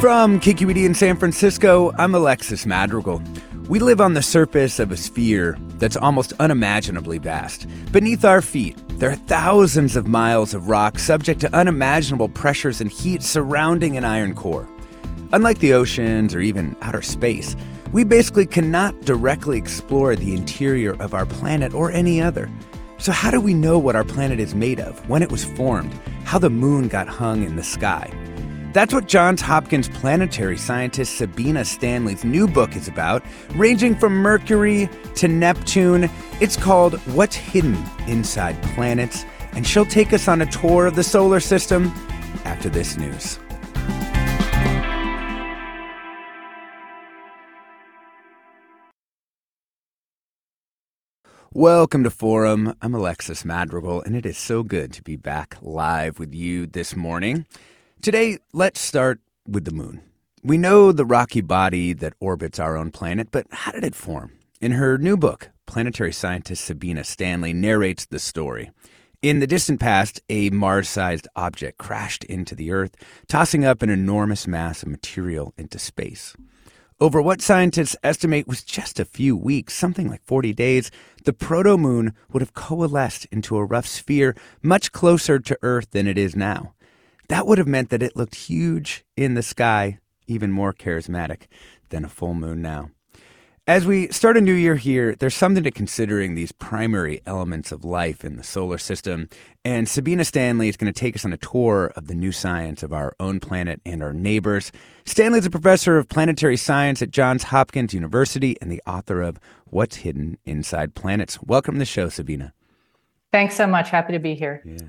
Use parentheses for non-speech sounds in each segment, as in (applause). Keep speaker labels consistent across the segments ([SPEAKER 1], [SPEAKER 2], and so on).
[SPEAKER 1] From KQED in San Francisco, I'm Alexis Madrigal. We live on the surface of a sphere that's almost unimaginably vast. Beneath our feet, there are thousands of miles of rock subject to unimaginable pressures and heat surrounding an iron core. Unlike the oceans or even outer space, we basically cannot directly explore the interior of our planet or any other. So, how do we know what our planet is made of, when it was formed, how the moon got hung in the sky? That's what Johns Hopkins planetary scientist Sabina Stanley's new book is about, ranging from Mercury to Neptune. It's called What's Hidden Inside Planets, and she'll take us on a tour of the solar system after this news. Welcome to Forum. I'm Alexis Madrigal, and it is so good to be back live with you this morning. Today, let's start with the moon. We know the rocky body that orbits our own planet, but how did it form? In her new book, planetary scientist Sabina Stanley narrates the story. In the distant past, a Mars sized object crashed into the Earth, tossing up an enormous mass of material into space. Over what scientists estimate was just a few weeks, something like 40 days, the proto moon would have coalesced into a rough sphere much closer to Earth than it is now. That would have meant that it looked huge in the sky, even more charismatic than a full moon now. As we start a new year here, there's something to considering these primary elements of life in the solar system. And Sabina Stanley is going to take us on a tour of the new science of our own planet and our neighbors. Stanley is a professor of planetary science at Johns Hopkins University and the author of What's Hidden Inside Planets. Welcome to the show, Sabina.
[SPEAKER 2] Thanks so much. Happy to be here.
[SPEAKER 1] Yeah.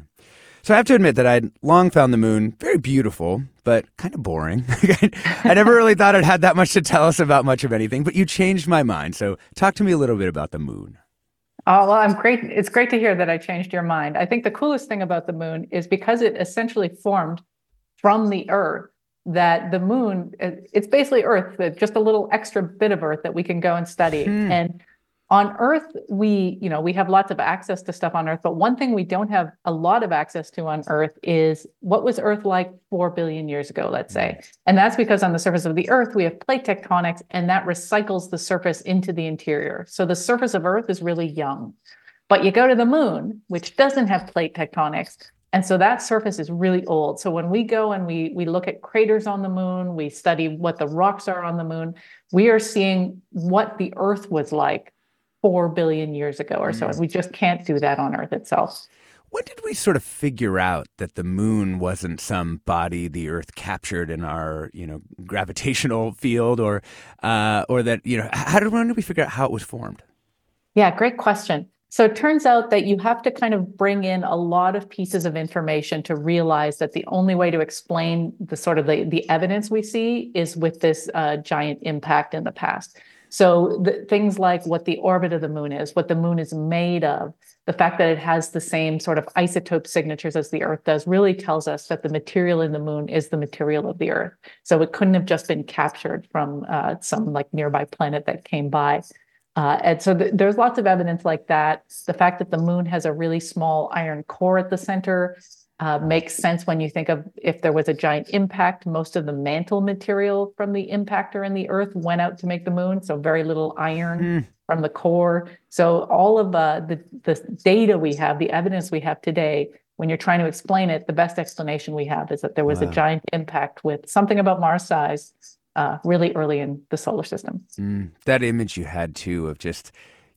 [SPEAKER 1] So I have to admit that I'd long found the moon very beautiful, but kind of boring. (laughs) I never really thought it had that much to tell us about much of anything, but you changed my mind. So talk to me a little bit about the moon.
[SPEAKER 2] Oh, well, I'm great. It's great to hear that I changed your mind. I think the coolest thing about the moon is because it essentially formed from the Earth, that the moon, it's basically Earth, just a little extra bit of Earth that we can go and study. Hmm. And on earth we you know we have lots of access to stuff on earth but one thing we don't have a lot of access to on earth is what was earth like 4 billion years ago let's say. And that's because on the surface of the earth we have plate tectonics and that recycles the surface into the interior. So the surface of earth is really young. But you go to the moon which doesn't have plate tectonics and so that surface is really old. So when we go and we we look at craters on the moon, we study what the rocks are on the moon, we are seeing what the earth was like 4 billion years ago or so. And we just can't do that on Earth itself.
[SPEAKER 1] When did we sort of figure out that the moon wasn't some body the Earth captured in our, you know, gravitational field, or, uh, or that you know, how did when did we figure out how it was formed?
[SPEAKER 2] Yeah, great question. So it turns out that you have to kind of bring in a lot of pieces of information to realize that the only way to explain the sort of the, the evidence we see is with this uh, giant impact in the past. So the, things like what the orbit of the moon is, what the moon is made of, the fact that it has the same sort of isotope signatures as the Earth does really tells us that the material in the moon is the material of the Earth. So it couldn't have just been captured from uh, some like nearby planet that came by. Uh, and so th- there's lots of evidence like that. The fact that the moon has a really small iron core at the center uh, makes sense when you think of if there was a giant impact, most of the mantle material from the impactor in the Earth went out to make the moon. So very little iron mm. from the core. So all of uh, the, the data we have, the evidence we have today, when you're trying to explain it, the best explanation we have is that there was wow. a giant impact with something about Mars size uh, really early in the solar system.
[SPEAKER 1] Mm. That image you had too of just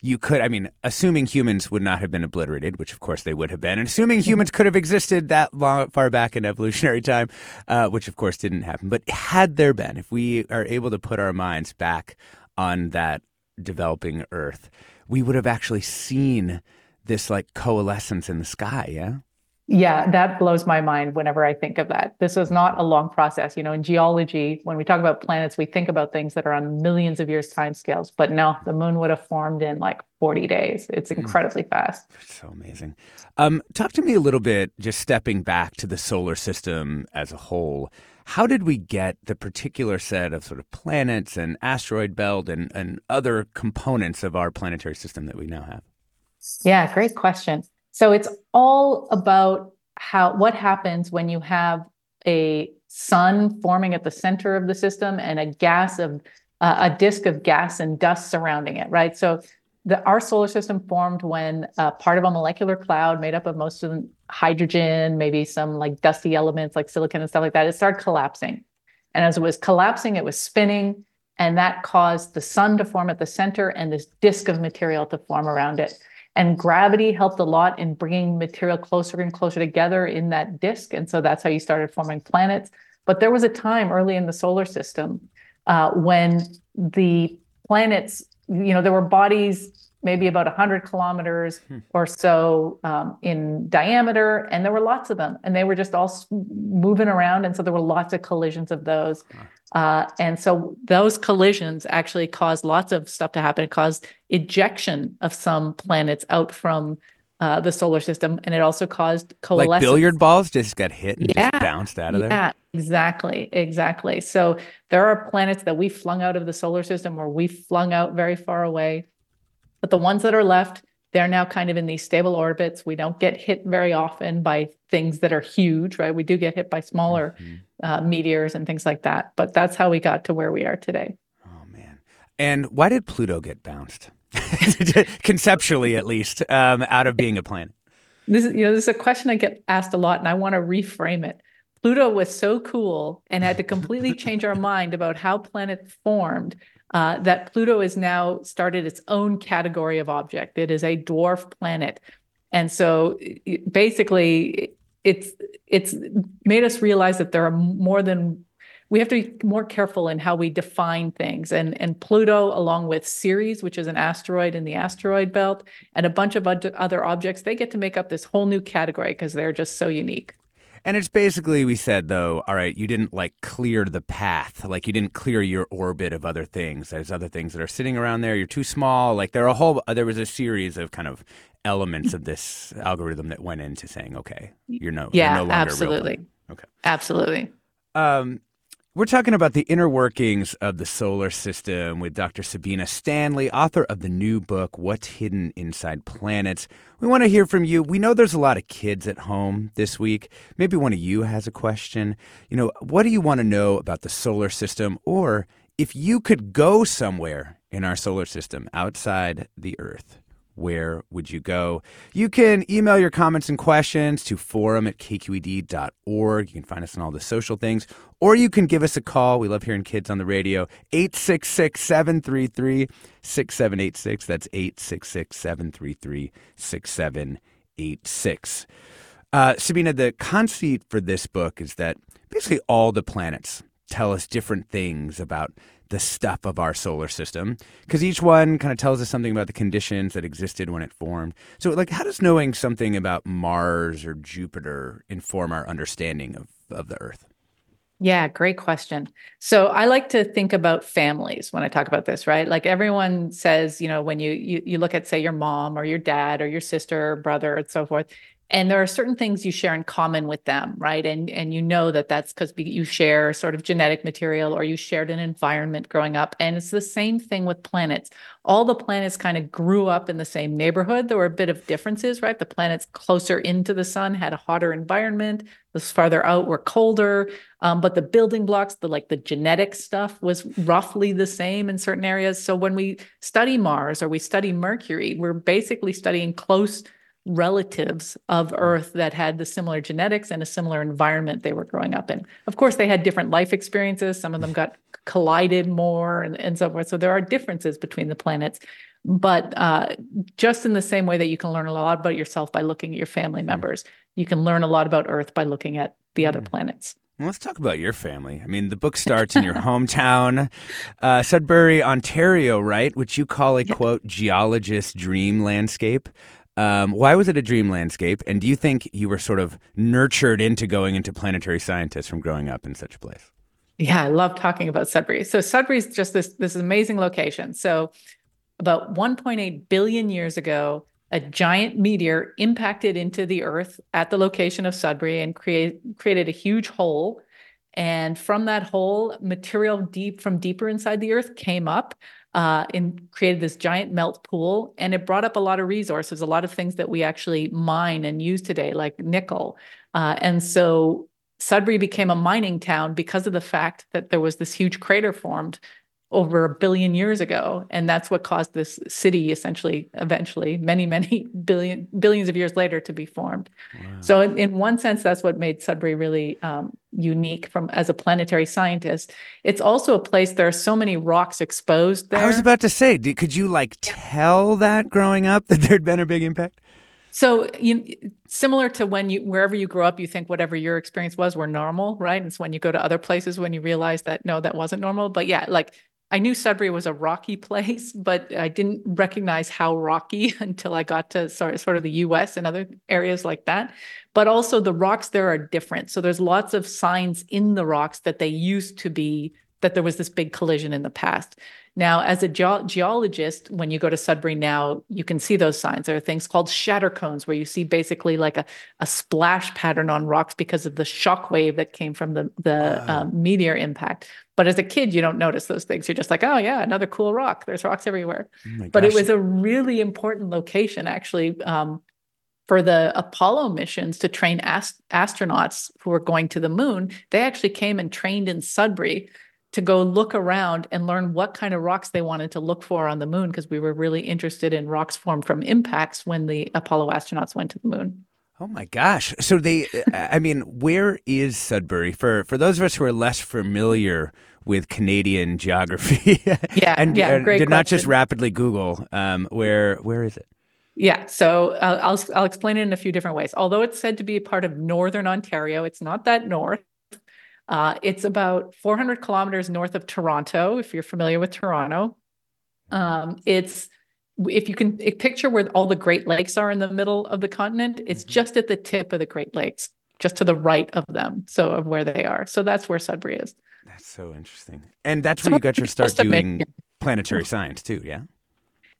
[SPEAKER 1] you could, I mean, assuming humans would not have been obliterated, which of course they would have been, and assuming humans could have existed that long, far back in evolutionary time, uh, which of course didn't happen. But had there been, if we are able to put our minds back on that developing Earth, we would have actually seen this like coalescence in the sky, yeah?
[SPEAKER 2] Yeah, that blows my mind whenever I think of that. This was not a long process. You know, in geology, when we talk about planets, we think about things that are on millions of years time scales. But no, the moon would have formed in like 40 days. It's hmm. incredibly fast.
[SPEAKER 1] So amazing. Um, talk to me a little bit, just stepping back to the solar system as a whole. How did we get the particular set of sort of planets and asteroid belt and, and other components of our planetary system that we now have?
[SPEAKER 2] Yeah, great question. So it's all about how what happens when you have a sun forming at the center of the system and a gas of uh, a disk of gas and dust surrounding it, right? So the, our solar system formed when uh, part of a molecular cloud made up of most of hydrogen, maybe some like dusty elements like silicon and stuff like that, it started collapsing. And as it was collapsing, it was spinning, and that caused the sun to form at the center and this disk of material to form around it. And gravity helped a lot in bringing material closer and closer together in that disk. And so that's how you started forming planets. But there was a time early in the solar system uh, when the planets, you know, there were bodies maybe about 100 kilometers hmm. or so um, in diameter, and there were lots of them, and they were just all moving around. And so there were lots of collisions of those. Uh, and so those collisions actually caused lots of stuff to happen. It caused ejection of some planets out from uh, the solar system, and it also caused coalescence.
[SPEAKER 1] Like billiard balls just got hit and yeah, just bounced out of there.
[SPEAKER 2] Yeah, exactly, exactly. So there are planets that we flung out of the solar system, or we flung out very far away, but the ones that are left they're now kind of in these stable orbits. We don't get hit very often by things that are huge, right? We do get hit by smaller mm-hmm. Uh, meteors and things like that. But that's how we got to where we are today.
[SPEAKER 1] Oh, man. And why did Pluto get bounced? (laughs) Conceptually, at least, um, out of being a planet.
[SPEAKER 2] This is, you know, this is a question I get asked a lot, and I want to reframe it. Pluto was so cool and had to completely (laughs) change our mind about how planets formed uh, that Pluto has now started its own category of object. It is a dwarf planet. And so basically, it's it's made us realize that there are more than we have to be more careful in how we define things. And, and Pluto, along with Ceres, which is an asteroid in the asteroid belt, and a bunch of other objects, they get to make up this whole new category because they're just so unique.
[SPEAKER 1] And it's basically we said though, all right, you didn't like clear the path, like you didn't clear your orbit of other things. There's other things that are sitting around there. You're too small. Like there are a whole there was a series of kind of elements of this algorithm that went into saying, okay, you're no,
[SPEAKER 2] yeah,
[SPEAKER 1] you're no
[SPEAKER 2] absolutely,
[SPEAKER 1] okay,
[SPEAKER 2] absolutely.
[SPEAKER 1] Um, we're talking about the inner workings of the solar system with Dr. Sabina Stanley, author of the new book, What's Hidden Inside Planets. We want to hear from you. We know there's a lot of kids at home this week. Maybe one of you has a question. You know, what do you want to know about the solar system? Or if you could go somewhere in our solar system outside the Earth, where would you go? You can email your comments and questions to forum at kqed.org. You can find us on all the social things, or you can give us a call. We love hearing kids on the radio. 866 733 6786. That's 866 733 6786. Uh, Sabina, the conceit for this book is that basically all the planets tell us different things about the stuff of our solar system because each one kind of tells us something about the conditions that existed when it formed. So, like, how does knowing something about Mars or Jupiter inform our understanding of, of the Earth?
[SPEAKER 2] Yeah, great question. So I like to think about families when I talk about this, right? Like everyone says, you know, when you you, you look at say your mom or your dad or your sister or brother and so forth, and there are certain things you share in common with them right? And and you know that that's because you share sort of genetic material or you shared an environment growing up. And it's the same thing with planets. All the planets kind of grew up in the same neighborhood. There were a bit of differences right? The planets closer into the sun had a hotter environment. Those farther out were colder. Um, but the building blocks the like the genetic stuff was roughly the same in certain areas. So when we study mars or we study mercury we're basically studying close relatives of. Earth that had the similar genetics and a similar environment they were growing up in. Of course, they had different life experiences. Some of them got (laughs) collided more and, and so forth. So there are differences between the planets. But uh, just in the same way that you can learn a lot about yourself by looking at your family mm. members, you can learn a lot about Earth by looking at the other mm. planets.
[SPEAKER 1] Well, let's talk about your family. I mean, the book starts in your (laughs) hometown, uh, Sudbury, Ontario, right? Which you call a quote geologist dream landscape. Um, why was it a dream landscape? And do you think you were sort of nurtured into going into planetary scientists from growing up in such a place?
[SPEAKER 2] Yeah, I love talking about Sudbury. So Sudbury is just this this amazing location. So about 1.8 billion years ago, a giant meteor impacted into the Earth at the location of Sudbury and create, created a huge hole. And from that hole, material deep from deeper inside the Earth came up uh, and created this giant melt pool. And it brought up a lot of resources, a lot of things that we actually mine and use today, like nickel. Uh, and so Sudbury became a mining town because of the fact that there was this huge crater formed over a billion years ago and that's what caused this city essentially eventually many many (laughs) billion billions of years later to be formed wow. so in, in, one sense that's what made sudbury really um, unique from as a planetary scientist it's also a place there are so many rocks exposed there
[SPEAKER 1] i was about to say could you like tell that growing up that there'd been a big impact
[SPEAKER 2] so, you similar to when you wherever you grew up, you think whatever your experience was were normal, right? And it's when you go to other places when you realize that no, that wasn't normal. But yeah, like I knew Sudbury was a rocky (laughs) place, but I didn't recognize how rocky (laughs) until I got to sort of, sort of the US and other areas like that. But also the rocks there are different. So there's lots of signs in the rocks that they used to be that there was this big collision in the past. Now, as a ge- geologist, when you go to Sudbury now, you can see those signs. There are things called shatter cones where you see basically like a, a splash pattern on rocks because of the shock wave that came from the, the wow. um, meteor impact. But as a kid, you don't notice those things. You're just like, oh, yeah, another cool rock. There's rocks everywhere. Oh but it was a really important location, actually. Um, for the Apollo missions to train ast- astronauts who were going to the moon, they actually came and trained in Sudbury to go look around and learn what kind of rocks they wanted to look for on the moon because we were really interested in rocks formed from impacts when the Apollo astronauts went to the moon.
[SPEAKER 1] Oh my gosh. So they (laughs) I mean, where is Sudbury for for those of us who are less familiar with Canadian geography? (laughs)
[SPEAKER 2] yeah,
[SPEAKER 1] and,
[SPEAKER 2] yeah,
[SPEAKER 1] great did not just rapidly Google um, where where is it?
[SPEAKER 2] Yeah, so uh, I'll I'll explain it in a few different ways. Although it's said to be part of northern Ontario, it's not that north. Uh, it's about 400 kilometers north of Toronto, if you're familiar with Toronto. Um, it's if you can picture where all the Great Lakes are in the middle of the continent, it's mm-hmm. just at the tip of the Great Lakes, just to the right of them, so of where they are. So that's where Sudbury is.
[SPEAKER 1] That's so interesting, and that's where you got your start doing planetary science too. Yeah.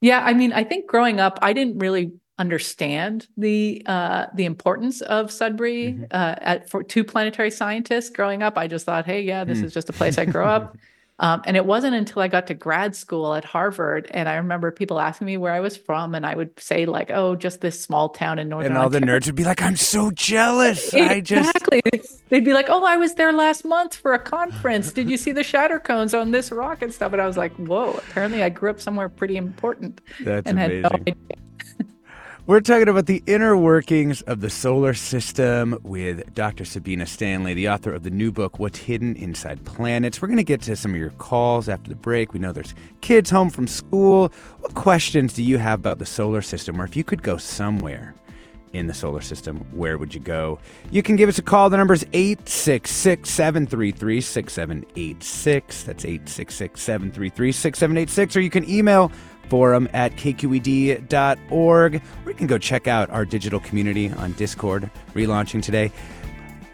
[SPEAKER 2] Yeah, I mean, I think growing up, I didn't really understand the uh, the importance of Sudbury mm-hmm. uh, at for two planetary scientists growing up. I just thought, hey, yeah, this mm. is just a place I grew up. (laughs) Um, and it wasn't until I got to grad school at Harvard, and I remember people asking me where I was from, and I would say like, "Oh, just this small town in northern."
[SPEAKER 1] And all Ontario. the nerds would be like, "I'm so jealous."
[SPEAKER 2] I just (laughs) exactly. They'd be like, "Oh, I was there last month for a conference. Did you see the shatter cones on this rock and stuff?" And I was like, "Whoa!" Apparently, I grew up somewhere pretty important.
[SPEAKER 1] That's and amazing. Had no idea. We're talking about the inner workings of the solar system with Dr. Sabina Stanley, the author of the new book, What's Hidden Inside Planets. We're going to get to some of your calls after the break. We know there's kids home from school. What questions do you have about the solar system? Or if you could go somewhere in the solar system, where would you go? You can give us a call. The number is 866 733 6786. That's 866 733 6786. Or you can email forum at kqed.org, or you can go check out our digital community on Discord, relaunching today.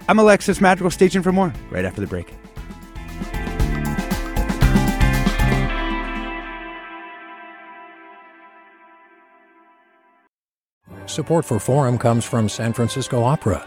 [SPEAKER 1] I'm Alexis Madrigal. Stay tuned for more right after the break.
[SPEAKER 3] Support for Forum comes from San Francisco Opera.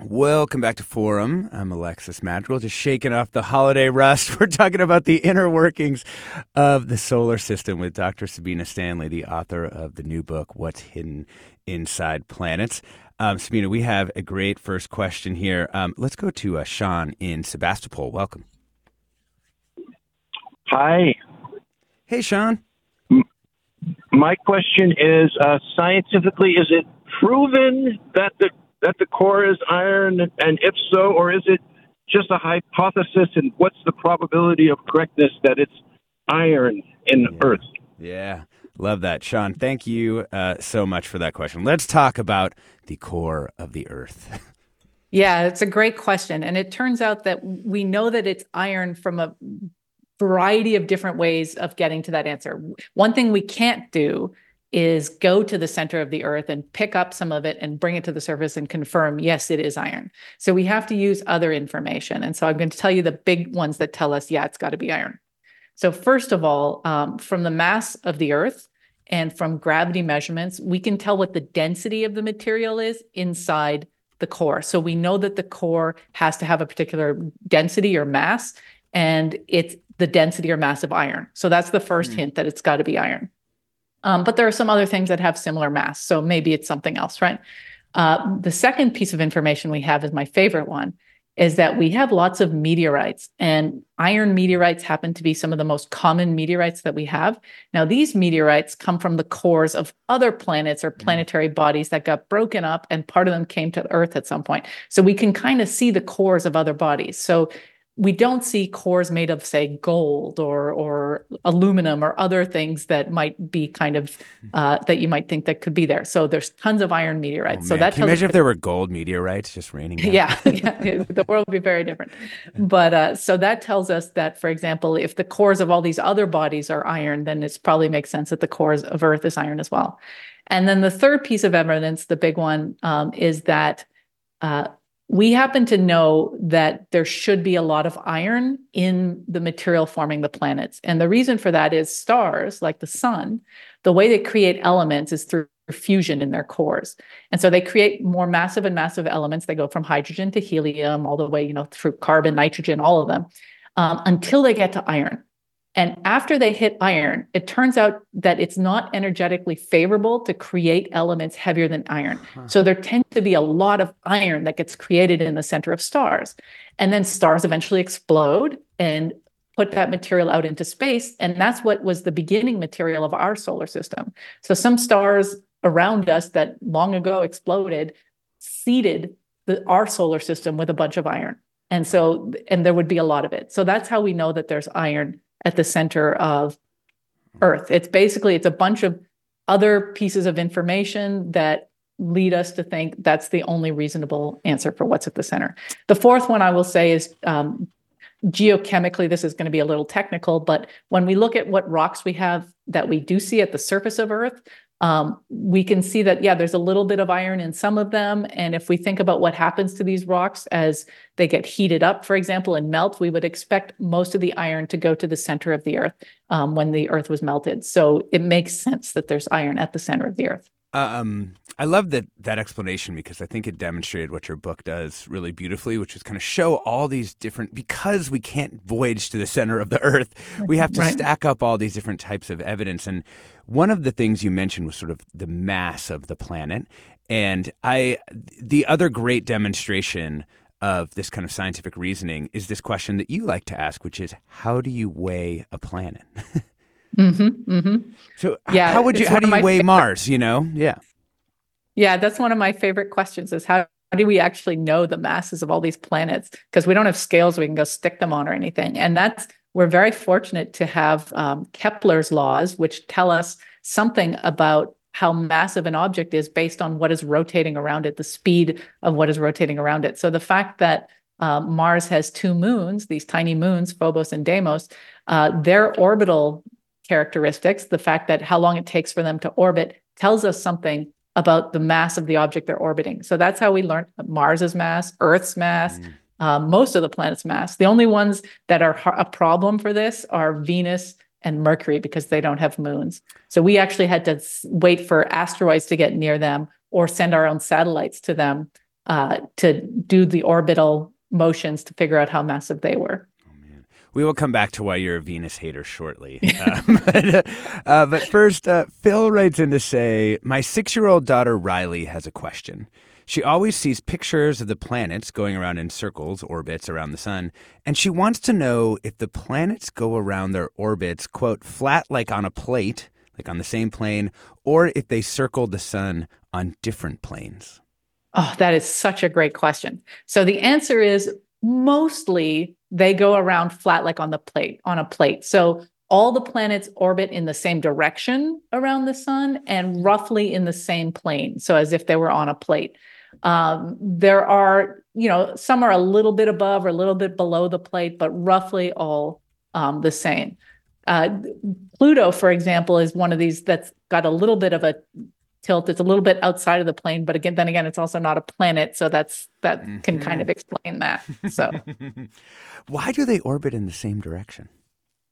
[SPEAKER 1] Welcome back to Forum. I'm Alexis Madrigal, just shaking off the holiday rust. (laughs) We're talking about the inner workings of the solar system with Dr. Sabina Stanley, the author of the new book, What's Hidden Inside Planets. Um, Sabina, we have a great first question here. Um, let's go to uh, Sean in Sebastopol. Welcome.
[SPEAKER 4] Hi.
[SPEAKER 1] Hey, Sean.
[SPEAKER 4] My question is uh, scientifically, is it proven that the that the core is iron? And if so, or is it just a hypothesis? And what's the probability of correctness that it's iron in
[SPEAKER 1] yeah.
[SPEAKER 4] Earth?
[SPEAKER 1] Yeah, love that, Sean. Thank you uh, so much for that question. Let's talk about the core of the Earth. (laughs)
[SPEAKER 2] yeah, it's a great question. And it turns out that we know that it's iron from a variety of different ways of getting to that answer. One thing we can't do is go to the center of the earth and pick up some of it and bring it to the surface and confirm, yes, it is iron. So we have to use other information. And so I'm going to tell you the big ones that tell us, yeah, it's got to be iron. So, first of all, um, from the mass of the earth and from gravity measurements, we can tell what the density of the material is inside the core. So we know that the core has to have a particular density or mass, and it's the density or mass of iron. So that's the first mm. hint that it's got to be iron. Um, but there are some other things that have similar mass. So maybe it's something else, right? Uh, the second piece of information we have is my favorite one is that we have lots of meteorites and iron meteorites happen to be some of the most common meteorites that we have. Now, these meteorites come from the cores of other planets or mm. planetary bodies that got broken up and part of them came to Earth at some point. So we can kind of see the cores of other bodies. So we don't see cores made of say gold or or aluminum or other things that might be kind of uh, that you might think that could be there. So there's tons of iron meteorites.
[SPEAKER 1] Oh,
[SPEAKER 2] so that
[SPEAKER 1] can you imagine if there were gold meteorites just raining? Down?
[SPEAKER 2] Yeah, (laughs) yeah, (laughs) the world would be very different. But uh, so that tells us that, for example, if the cores of all these other bodies are iron, then it probably makes sense that the cores of Earth is iron as well. And then the third piece of evidence, the big one, um, is that. Uh, we happen to know that there should be a lot of iron in the material forming the planets. And the reason for that is stars, like the sun, the way they create elements is through fusion in their cores. And so they create more massive and massive elements. They go from hydrogen to helium, all the way, you know, through carbon, nitrogen, all of them, um, until they get to iron. And after they hit iron, it turns out that it's not energetically favorable to create elements heavier than iron. Huh. So there tends to be a lot of iron that gets created in the center of stars. And then stars eventually explode and put that material out into space. And that's what was the beginning material of our solar system. So some stars around us that long ago exploded seeded the, our solar system with a bunch of iron. And so, and there would be a lot of it. So that's how we know that there's iron at the center of Earth. It's basically it's a bunch of other pieces of information that lead us to think that's the only reasonable answer for what's at the center. The fourth one I will say is um, geochemically. This is going to be a little technical, but when we look at what rocks we have that we do see at the surface of Earth, um, we can see that, yeah, there's a little bit of iron in some of them. And if we think about what happens to these rocks as they get heated up, for example, and melt, we would expect most of the iron to go to the center of the earth um, when the earth was melted. So it makes (laughs) sense that there's iron at the center of the earth.
[SPEAKER 1] Um, I love that that explanation because I think it demonstrated what your book does really beautifully, which is kind of show all these different because we can't voyage to the center of the earth, we have to right. stack up all these different types of evidence. And one of the things you mentioned was sort of the mass of the planet. And I the other great demonstration of this kind of scientific reasoning is this question that you like to ask, which is how do you weigh a planet? (laughs)
[SPEAKER 2] Mm-hmm, mm-hmm.
[SPEAKER 1] So yeah, how would you how do you weigh favorite, Mars? You know, yeah,
[SPEAKER 2] yeah, that's one of my favorite questions. Is how do we actually know the masses of all these planets? Because we don't have scales we can go stick them on or anything. And that's we're very fortunate to have um, Kepler's laws, which tell us something about how massive an object is based on what is rotating around it, the speed of what is rotating around it. So the fact that uh, Mars has two moons, these tiny moons, Phobos and Deimos, uh, their orbital characteristics, the fact that how long it takes for them to orbit, tells us something about the mass of the object they're orbiting. So that's how we learned Mars's mass, Earth's mass, mm. uh, most of the planet's mass. The only ones that are a problem for this are Venus and Mercury because they don't have moons. So we actually had to wait for asteroids to get near them or send our own satellites to them uh, to do the orbital motions to figure out how massive they were.
[SPEAKER 1] We will come back to why you're a Venus hater shortly. um, (laughs) but, uh, but, first, uh, Phil writes in to say My six year old daughter Riley has a question. She always sees pictures of the planets going around in circles, orbits around the sun, and she wants to know if the planets go around their orbits, quote, flat like on a plate, like on the same plane, or if they circle the sun on different planes.
[SPEAKER 2] Oh, that is such a great question. So the answer is mostly they go around flat like on the plate on a plate. So all the planets orbit in the same direction around the sun and roughly in the same plane so as if they were on a plate. Um, there are you know some are a little bit above or a little bit below the plate but roughly all um, the same. Uh, pluto for example is one of these that's got a little bit of a tilt. It's a little bit outside of the plane, but again, then again, it's also not a planet, so that's that mm-hmm. can kind of explain that. So, (laughs)
[SPEAKER 1] why do they orbit in the same direction?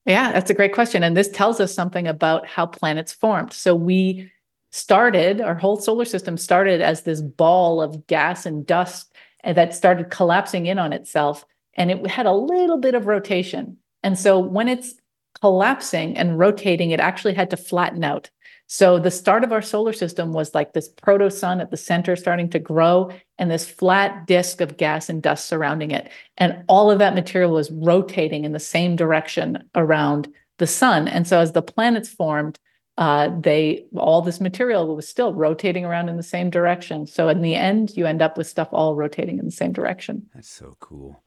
[SPEAKER 2] Yeah, that's a great question, and this tells us something about how planets formed. So we started our whole solar system started as this ball of gas and dust that started collapsing in on itself, and it had a little bit of rotation. And so when it's collapsing and rotating, it actually had to flatten out. So the start of our solar system was like this proto sun at the center starting to grow and this flat disk of gas and dust surrounding it. And all of that material was rotating in the same direction around the sun. And so as the planets formed, uh, they all this material was still rotating around in the same direction. So in the end, you end up with stuff all rotating in the same direction.
[SPEAKER 1] That's so cool.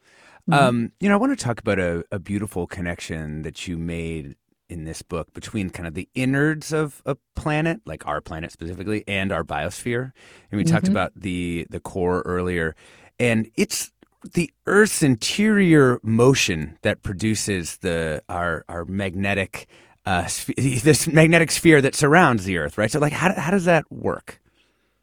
[SPEAKER 1] Mm-hmm. Um, you know, I want to talk about a, a beautiful connection that you made in this book between kind of the innards of a planet, like our planet specifically, and our biosphere. And we mm-hmm. talked about the the core earlier, and it's the Earth's interior motion that produces the our our magnetic uh, (laughs) this magnetic sphere that surrounds the Earth, right? So, like, how how does that work?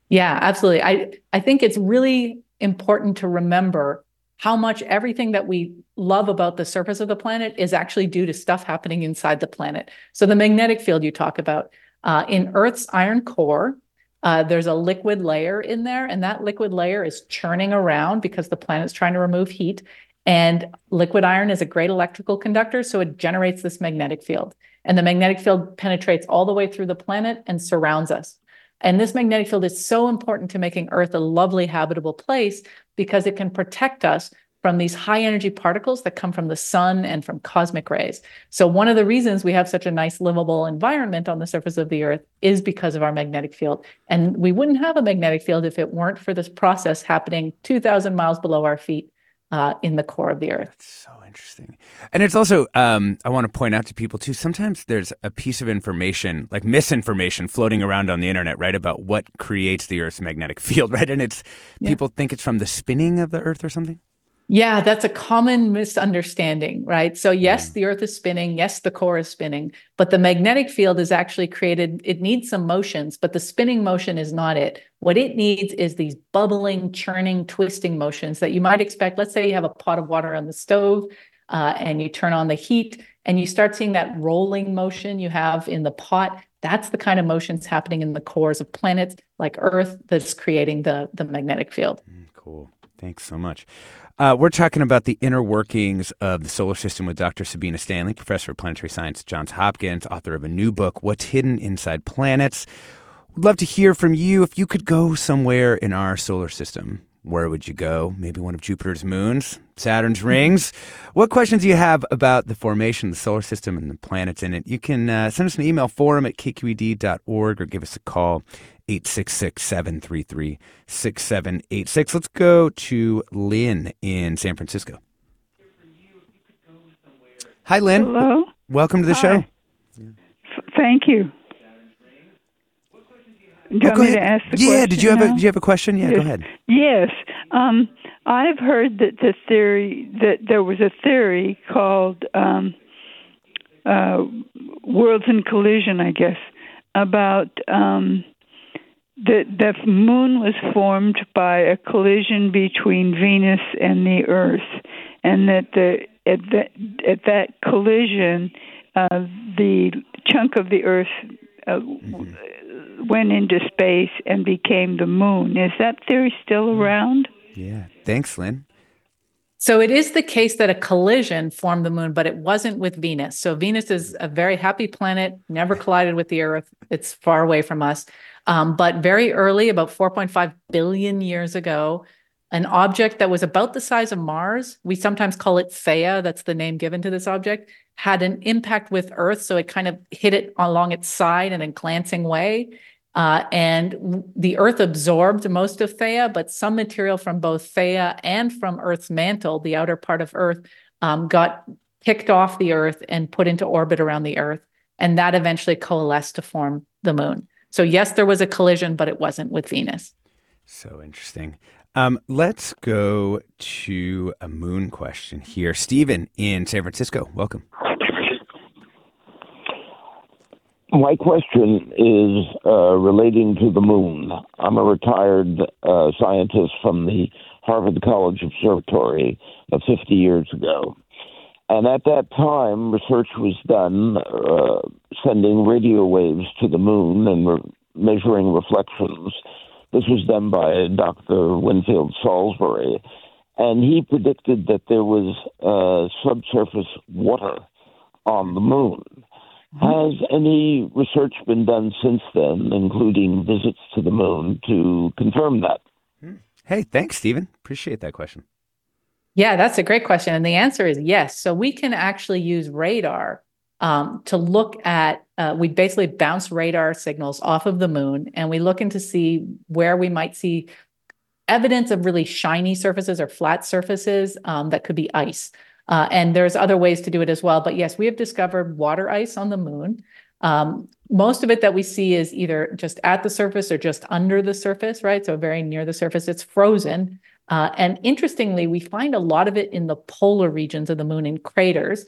[SPEAKER 2] Yeah, absolutely. I I think it's really important to remember how much everything that we love about the surface of the planet is actually due to stuff happening inside the planet. So the magnetic field you talk about uh, in Earth's iron core, uh, there's a liquid layer in there, and that liquid layer is churning around because the planet's trying to remove heat. And liquid iron is a great electrical conductor, so it generates this magnetic field. And the magnetic field penetrates all the way through the planet and surrounds us. And this magnetic field is so important to making Earth a lovely habitable place because it can protect us from these high energy particles that come from the sun and from cosmic rays. So, one of the reasons we have such a nice livable environment on the surface of the Earth is because of our magnetic field. And we wouldn't have a magnetic field if it weren't for this process happening 2,000 miles below our feet uh, in the core of the Earth.
[SPEAKER 1] That's so interesting. And it's also, um, I want to point out to people too, sometimes there's a piece of information, like misinformation, floating around on the internet, right, about what creates the Earth's magnetic field, (laughs) right? And it's, yeah. people think it's from the spinning of the Earth or something.
[SPEAKER 2] Yeah, that's a common misunderstanding, right? So, yes, the Earth is spinning. Yes, the core is spinning, but the magnetic field is actually created. It needs some motions, but the spinning motion is not it. What it needs is these bubbling, churning, twisting motions that you might expect. Let's say you have a pot of water on the stove. uh, and you turn on the heat and you start seeing that rolling motion you have in the pot. That's the kind of motions happening in the cores of planets like Earth that's creating the, the magnetic field.
[SPEAKER 1] Mm, cool. Thanks so much. Uh, we're talking about the inner workings of the solar system with Dr. Sabina Stanley, professor of planetary science at Johns Hopkins, author of a new book, What's Hidden Inside Planets. We'd love to hear from you. If you could go somewhere in our solar system, where would you go? Maybe one of Jupiter's moons, Saturn's rings. What questions do you have about the formation of the solar system and the planets in it? You can uh, send us an email, forum at kqed.org, or give us a call, 866 733 6786. Let's go to Lynn in San Francisco. Hi, Lynn.
[SPEAKER 5] Hello.
[SPEAKER 1] Welcome to the
[SPEAKER 5] Hi.
[SPEAKER 1] show.
[SPEAKER 5] F- Thank you. Do you
[SPEAKER 1] Oh,
[SPEAKER 5] want me to ask the
[SPEAKER 1] yeah,
[SPEAKER 5] question
[SPEAKER 1] did you have a
[SPEAKER 5] now?
[SPEAKER 1] did you have a question? Yeah, go ahead.
[SPEAKER 5] Yes. Um, I've heard that the theory that there was a theory called um, uh, worlds in collision, I guess, about um, that the moon was formed by a collision between Venus and the Earth, and that the at that at that collision, uh, the chunk of the Earth. Uh, Went into space and became the moon. Is that theory still around?
[SPEAKER 1] Yeah. Thanks, Lynn.
[SPEAKER 2] So it is the case that a collision formed the moon, but it wasn't with Venus. So Venus is a very happy planet, never collided with the Earth. It's far away from us. Um, but very early, about 4.5 billion years ago, an object that was about the size of Mars, we sometimes call it Theia, that's the name given to this object, had an impact with Earth. So it kind of hit it along its side in a glancing way. Uh, and the Earth absorbed most of Theia, but some material from both Theia and from Earth's mantle, the outer part of Earth, um, got picked off the Earth and put into orbit around the Earth. And that eventually coalesced to form the moon. So, yes, there was a collision, but it wasn't with Venus.
[SPEAKER 1] So interesting. Um, let's go to a moon question here. Stephen in San Francisco. Welcome.
[SPEAKER 6] My question is uh, relating to the moon. I'm a retired uh, scientist from the Harvard College Observatory of 50 years ago. And at that time, research was done uh, sending radio waves to the moon and re- measuring reflections. This was done by Dr. Winfield Salisbury. And he predicted that there was uh, subsurface water on the moon. Has any research been done since then, including visits to the moon, to confirm that?
[SPEAKER 1] Hey, thanks, Stephen. Appreciate that question.
[SPEAKER 2] Yeah, that's a great question. And the answer is yes. So we can actually use radar um, to look at, uh, we basically bounce radar signals off of the moon and we look into see where we might see evidence of really shiny surfaces or flat surfaces um, that could be ice. Uh, and there's other ways to do it as well. But yes, we have discovered water ice on the moon. Um, most of it that we see is either just at the surface or just under the surface, right? So very near the surface. It's frozen. Uh, and interestingly, we find a lot of it in the polar regions of the moon in craters.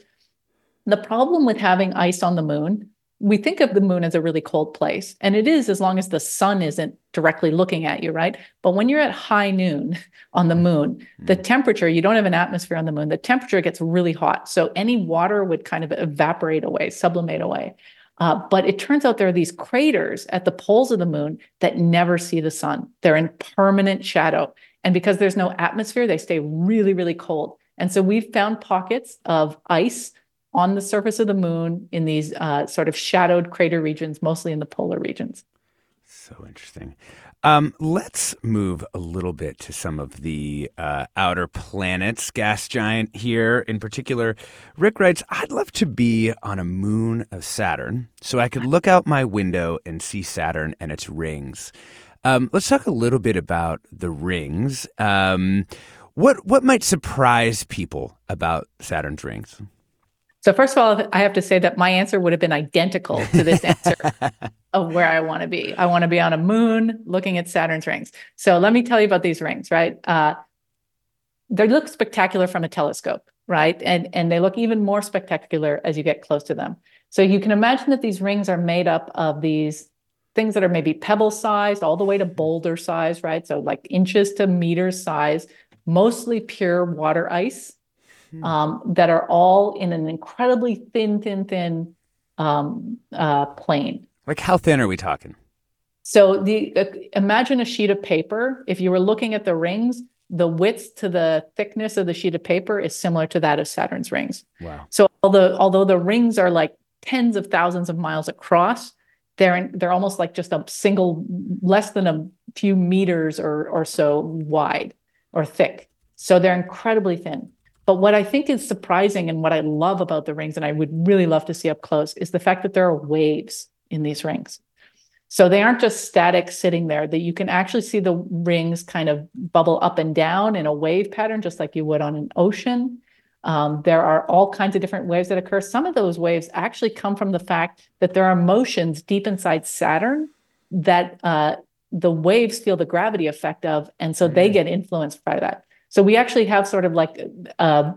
[SPEAKER 2] The problem with having ice on the moon, we think of the moon as a really cold place, and it is as long as the sun isn't directly looking at you, right? But when you're at high noon (laughs) on the moon, the temperature, you don't have an atmosphere on the moon, the temperature gets really hot. So any water would kind of evaporate away, sublimate away. Uh, but it turns out there are these craters at the poles of the moon that never see the sun. They're in permanent shadow. And because there's no atmosphere, they stay really, really cold. And so we've found pockets of ice on the surface of the moon in these uh, sort of shadowed crater regions, mostly in the polar regions.
[SPEAKER 1] So interesting. Um, let's move a little bit to some of the uh, outer planets. Gas giant here in particular. Rick writes, I'd love to be on a moon of Saturn so I could look out my window and see Saturn and its rings. Um, let's talk a little bit about the rings. Um, what what might surprise people about Saturn's rings?
[SPEAKER 2] So first of all, I have to say that my answer would have been identical to this (laughs) answer of where I want to be. I want to be on a moon looking at Saturn's rings. So let me tell you about these rings, right? Uh, they look spectacular from a telescope, right? And and they look even more spectacular as you get close to them. So you can imagine that these rings are made up of these things that are maybe pebble sized all the way to boulder size, right? So like inches to meters size, mostly pure water ice. Um, that are all in an incredibly thin, thin, thin um, uh, plane.
[SPEAKER 1] Like how thin are we talking?
[SPEAKER 2] So the uh, imagine a sheet of paper. If you were looking at the rings, the width to the thickness of the sheet of paper is similar to that of Saturn's rings.
[SPEAKER 1] Wow.
[SPEAKER 2] So although although the rings are like tens of thousands of miles across, they're in, they're almost like just a single less than a few meters or or so wide or thick. So they're incredibly thin. But what I think is surprising and what I love about the rings, and I would really love to see up close, is the fact that there are waves in these rings. So they aren't just static sitting there, that you can actually see the rings kind of bubble up and down in a wave pattern, just like you would on an ocean. Um, there are all kinds of different waves that occur. Some of those waves actually come from the fact that there are motions deep inside Saturn that uh, the waves feel the gravity effect of, and so they get influenced by that. So we actually have sort of like uh,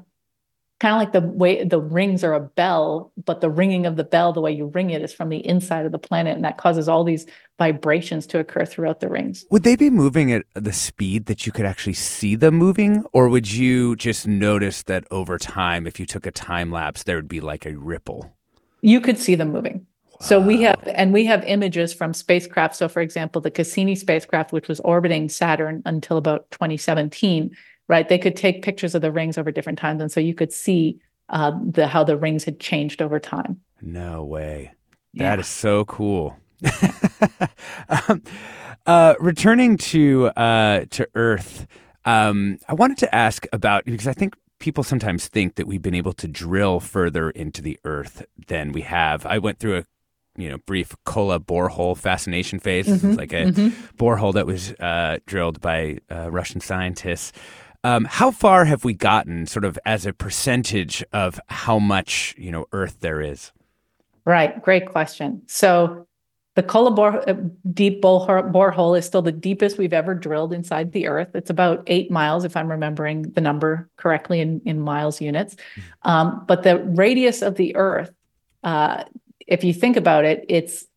[SPEAKER 2] kind of like the way the rings are a bell, but the ringing of the bell, the way you ring it, is from the inside of the planet, and that causes all these vibrations to occur throughout the rings.
[SPEAKER 1] Would they be moving at the speed that you could actually see them moving, or would you just notice that over time, if you took a time lapse, there would be like a ripple?
[SPEAKER 2] You could see them moving. So we have, and we have images from spacecraft. So, for example, the Cassini spacecraft, which was orbiting Saturn until about 2017, right? They could take pictures of the rings over different times, and so you could see uh, the how the rings had changed over time.
[SPEAKER 1] No way.
[SPEAKER 2] Yeah.
[SPEAKER 1] That is so cool. (laughs) um, uh, returning to uh, to Earth, um, I wanted to ask about because I think people sometimes think that we've been able to drill further into the Earth than we have. I went through a you know brief Kola borehole fascination phase.
[SPEAKER 2] Mm-hmm.
[SPEAKER 1] Like a borehole that was uh, drilled by uh, Russian scientists. Um, how far have we gotten, sort of as a percentage of how much you know Earth there is?
[SPEAKER 2] Right. Great question. So the Kola bore, uh, deep borehole borehole is still the deepest we've ever drilled inside the Earth. It's about eight miles, if I'm remembering the number correctly in, in miles units. Um, but the radius of the Earth, uh, if you think about it, it's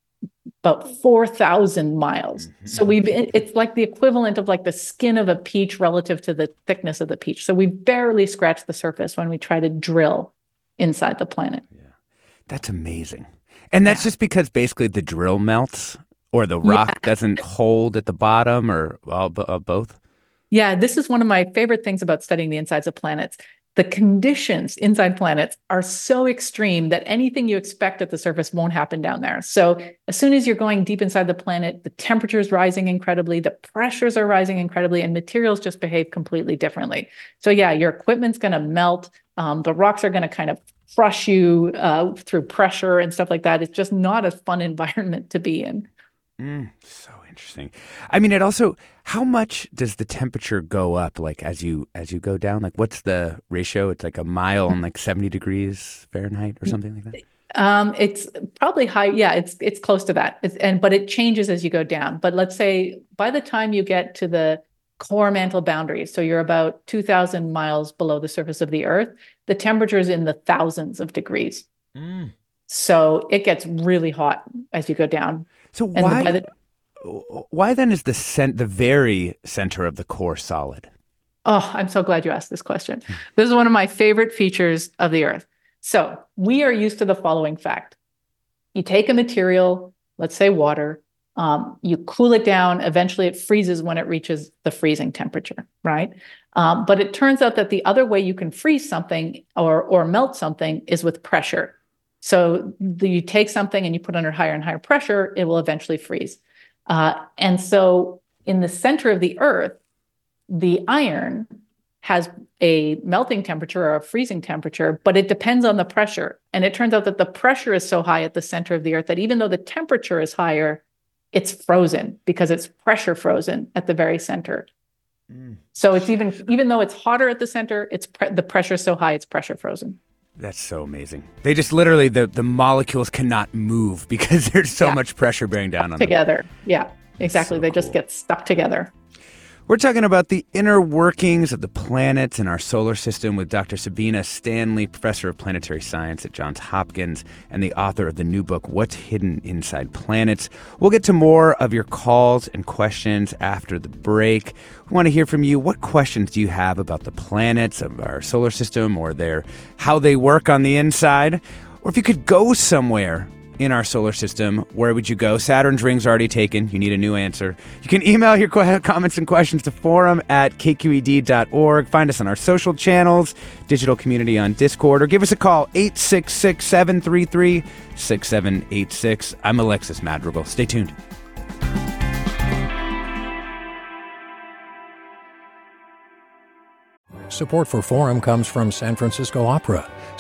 [SPEAKER 2] about 4,000 miles. So we've, it's like the equivalent of like the skin of a peach relative to the thickness of the peach. So we barely scratch the surface when we try to drill inside the planet. Yeah.
[SPEAKER 1] That's amazing. And that's just because basically the drill melts or the rock
[SPEAKER 2] Yeah.
[SPEAKER 1] doesn't hold at the bottom or uh, both.
[SPEAKER 2] Yeah, this is one of my favorite things about studying the insides of planets. The conditions inside planets are so extreme that anything you expect at the surface won't happen down there. So, as soon as you're going deep inside the planet, the temperature is rising incredibly, the pressures are rising incredibly, and materials just behave completely differently. So, yeah, your equipment's going to melt. Um, the rocks are going to kind of crush you uh, through pressure and stuff like that. It's just not a fun (laughs) environment to be in.
[SPEAKER 1] Mm, so interesting. I mean, it also how much does the temperature go up like as you as you go down? Like what's the ratio? It's like a mile and like 70 degrees Fahrenheit or something like that.
[SPEAKER 2] Um, it's probably high. Yeah, it's it's close to that. It's, and but it changes as you go down. But let's say by the time you get to the core mantle boundaries, so you're about two thousand miles below the surface of the Earth, the temperature is in the thousands of degrees. So it gets really hot as you go down.
[SPEAKER 1] So
[SPEAKER 2] And
[SPEAKER 1] why
[SPEAKER 2] the,
[SPEAKER 1] why then is the cent- the very center of the core solid?
[SPEAKER 2] Oh, I'm so glad you asked this question. This is one of my favorite features of the Earth. So, we are used to the following fact you take a material, let's say water, um, you cool it down, eventually it freezes when it reaches the freezing temperature, right? Um, but it turns out that the other way you can freeze something or, or melt something is with pressure. So, the, you take something and you put under higher and higher pressure, it will eventually freeze. Uh, and so, in the center of the Earth, the iron has a melting temperature or a freezing temperature, but it depends on the pressure. And it turns out that the pressure is so high at the center of the earth that even though the temperature is higher, it's frozen because it's pressure frozen at the very center. So it's even even though it's hotter at the center, it's pre- the pressure is so high it's pressure frozen.
[SPEAKER 1] That's so amazing. They just literally the the molecules cannot move (laughs) because there's so
[SPEAKER 2] Yeah.
[SPEAKER 1] much pressure bearing down on them.
[SPEAKER 2] Together. Yeah. Exactly.
[SPEAKER 1] so
[SPEAKER 2] they just get stuck together.
[SPEAKER 1] We're talking about the inner workings of the planets in our solar system with Dr. Sabine Stanley, professor of planetary science at Johns Hopkins and the author of the new book, What's Hidden Inside Planets. We'll get to more of your calls and questions after the break. We want to hear from you. What questions do you have about the planets of our solar system or their how they work on the inside? Or if you could go somewhere in our solar system, where would you go? Saturn's ring's already taken. You need a new answer. You can email your (laughs) comments and questions to forum at kqed.org. Find us on our social channels, digital community on Discord, or give us a call 866 733 6786. I'm Alexis Madrigal. Stay tuned.
[SPEAKER 3] Support for Forum comes from San Francisco Opera.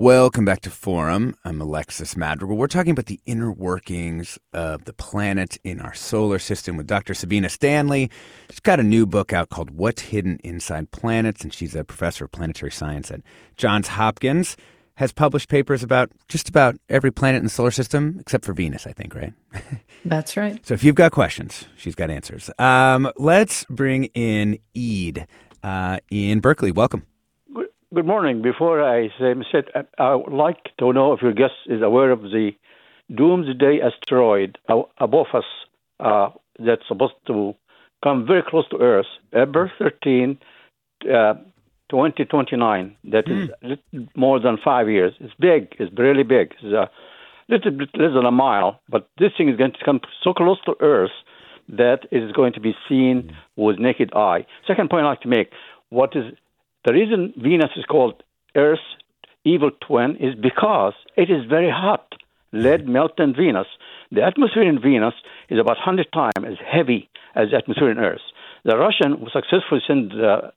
[SPEAKER 1] Welcome back to Forum. I'm Alexis Madrigal. We're talking about the inner workings of the planets in our solar system with Dr. Sabine Stanley. She's got a new book out called What's Hidden Inside Planets, and she's a professor of planetary science at Johns Hopkins. Has published papers about just about every planet in the solar system, except for Venus, I think, right? (laughs)
[SPEAKER 2] That's right.
[SPEAKER 1] so if you've got questions, she's got answers. Um, let's bring in Eid uh, in Berkeley. Welcome.
[SPEAKER 7] Good morning. Before I say, I would like to know if your guest is aware of the doomsday asteroid above us uh, that's supposed to come very close to Earth, April 13, uh, 2029. That mm. is little more than five years. It's big. It's really big. It's a little bit less than a mile, but this thing is going to come so close to Earth that it is going to be seen with naked eye. Second point I'd like to make: what is the reason Venus is called Earth's evil twin is because it is very hot. Lead melts in Venus. The atmosphere in Venus is about 100 times as heavy as the atmosphere in Earth. The Russian was successful sent uh,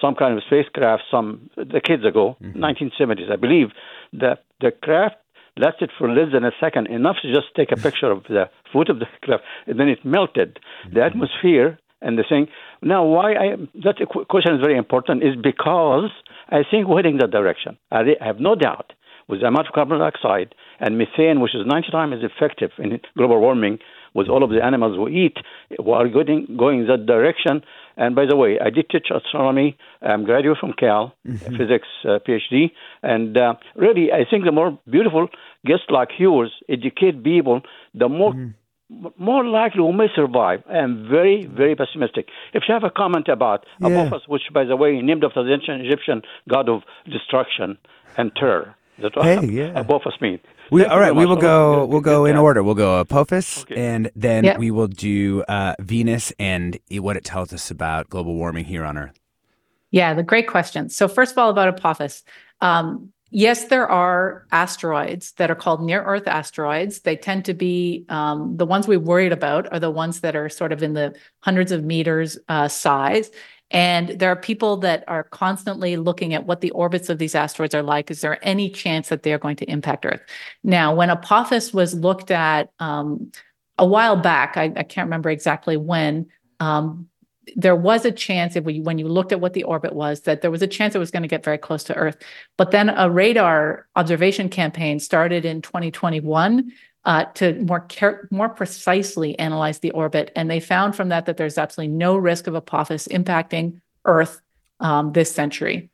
[SPEAKER 7] some kind of spacecraft some decades ago, mm-hmm. 1970s, I believe. that the craft lasted for less than a second, enough to just take a picture of the foot of the (laughs) craft, and then it melted. Mm-hmm. The atmosphere and the thing. Now, why I, that question is very important is because I think we're heading that direction. I, I have no doubt with the amount of carbon dioxide and methane, which is 90 times as effective in global warming with all of the animals we eat, we are going, going that direction. And by the way, I did teach astronomy. I'm graduate from Cal, mm-hmm. physics uh, PhD. And uh, really, I think the more beautiful guests like yours educate people, the more mm more likely we may survive. I am very, very pessimistic. If you have a comment about yeah. Apophis, which, by the way, named after the ancient Egyptian god of destruction and terror. That's what
[SPEAKER 1] hey, yeah.
[SPEAKER 7] Apophis means.
[SPEAKER 1] We, all right, we will go. We'll go in order. We'll go Apophis, okay. and then yep. we will do uh, Venus and what it tells us about global warming here on Earth.
[SPEAKER 2] Yeah, the great question. So first of all, about Apophis. Um, Yes, there are asteroids that are called near Earth asteroids. They tend to be um, the ones we worried about are the ones that are sort of in the hundreds of meters uh, size. And there are people that are constantly looking at what the orbits of these asteroids are like. Is there any chance that they're going to impact Earth? Now, when Apophis was looked at um, a while back, I, I, can't remember exactly when, um, there was a chance if we when you looked at what the orbit was that there was a chance it was going to get very close to earth. But then a radar observation campaign started in 2021 uh, to more care, more precisely analyze the orbit. And they found from that that there's absolutely no risk of apophis impacting earth um, this century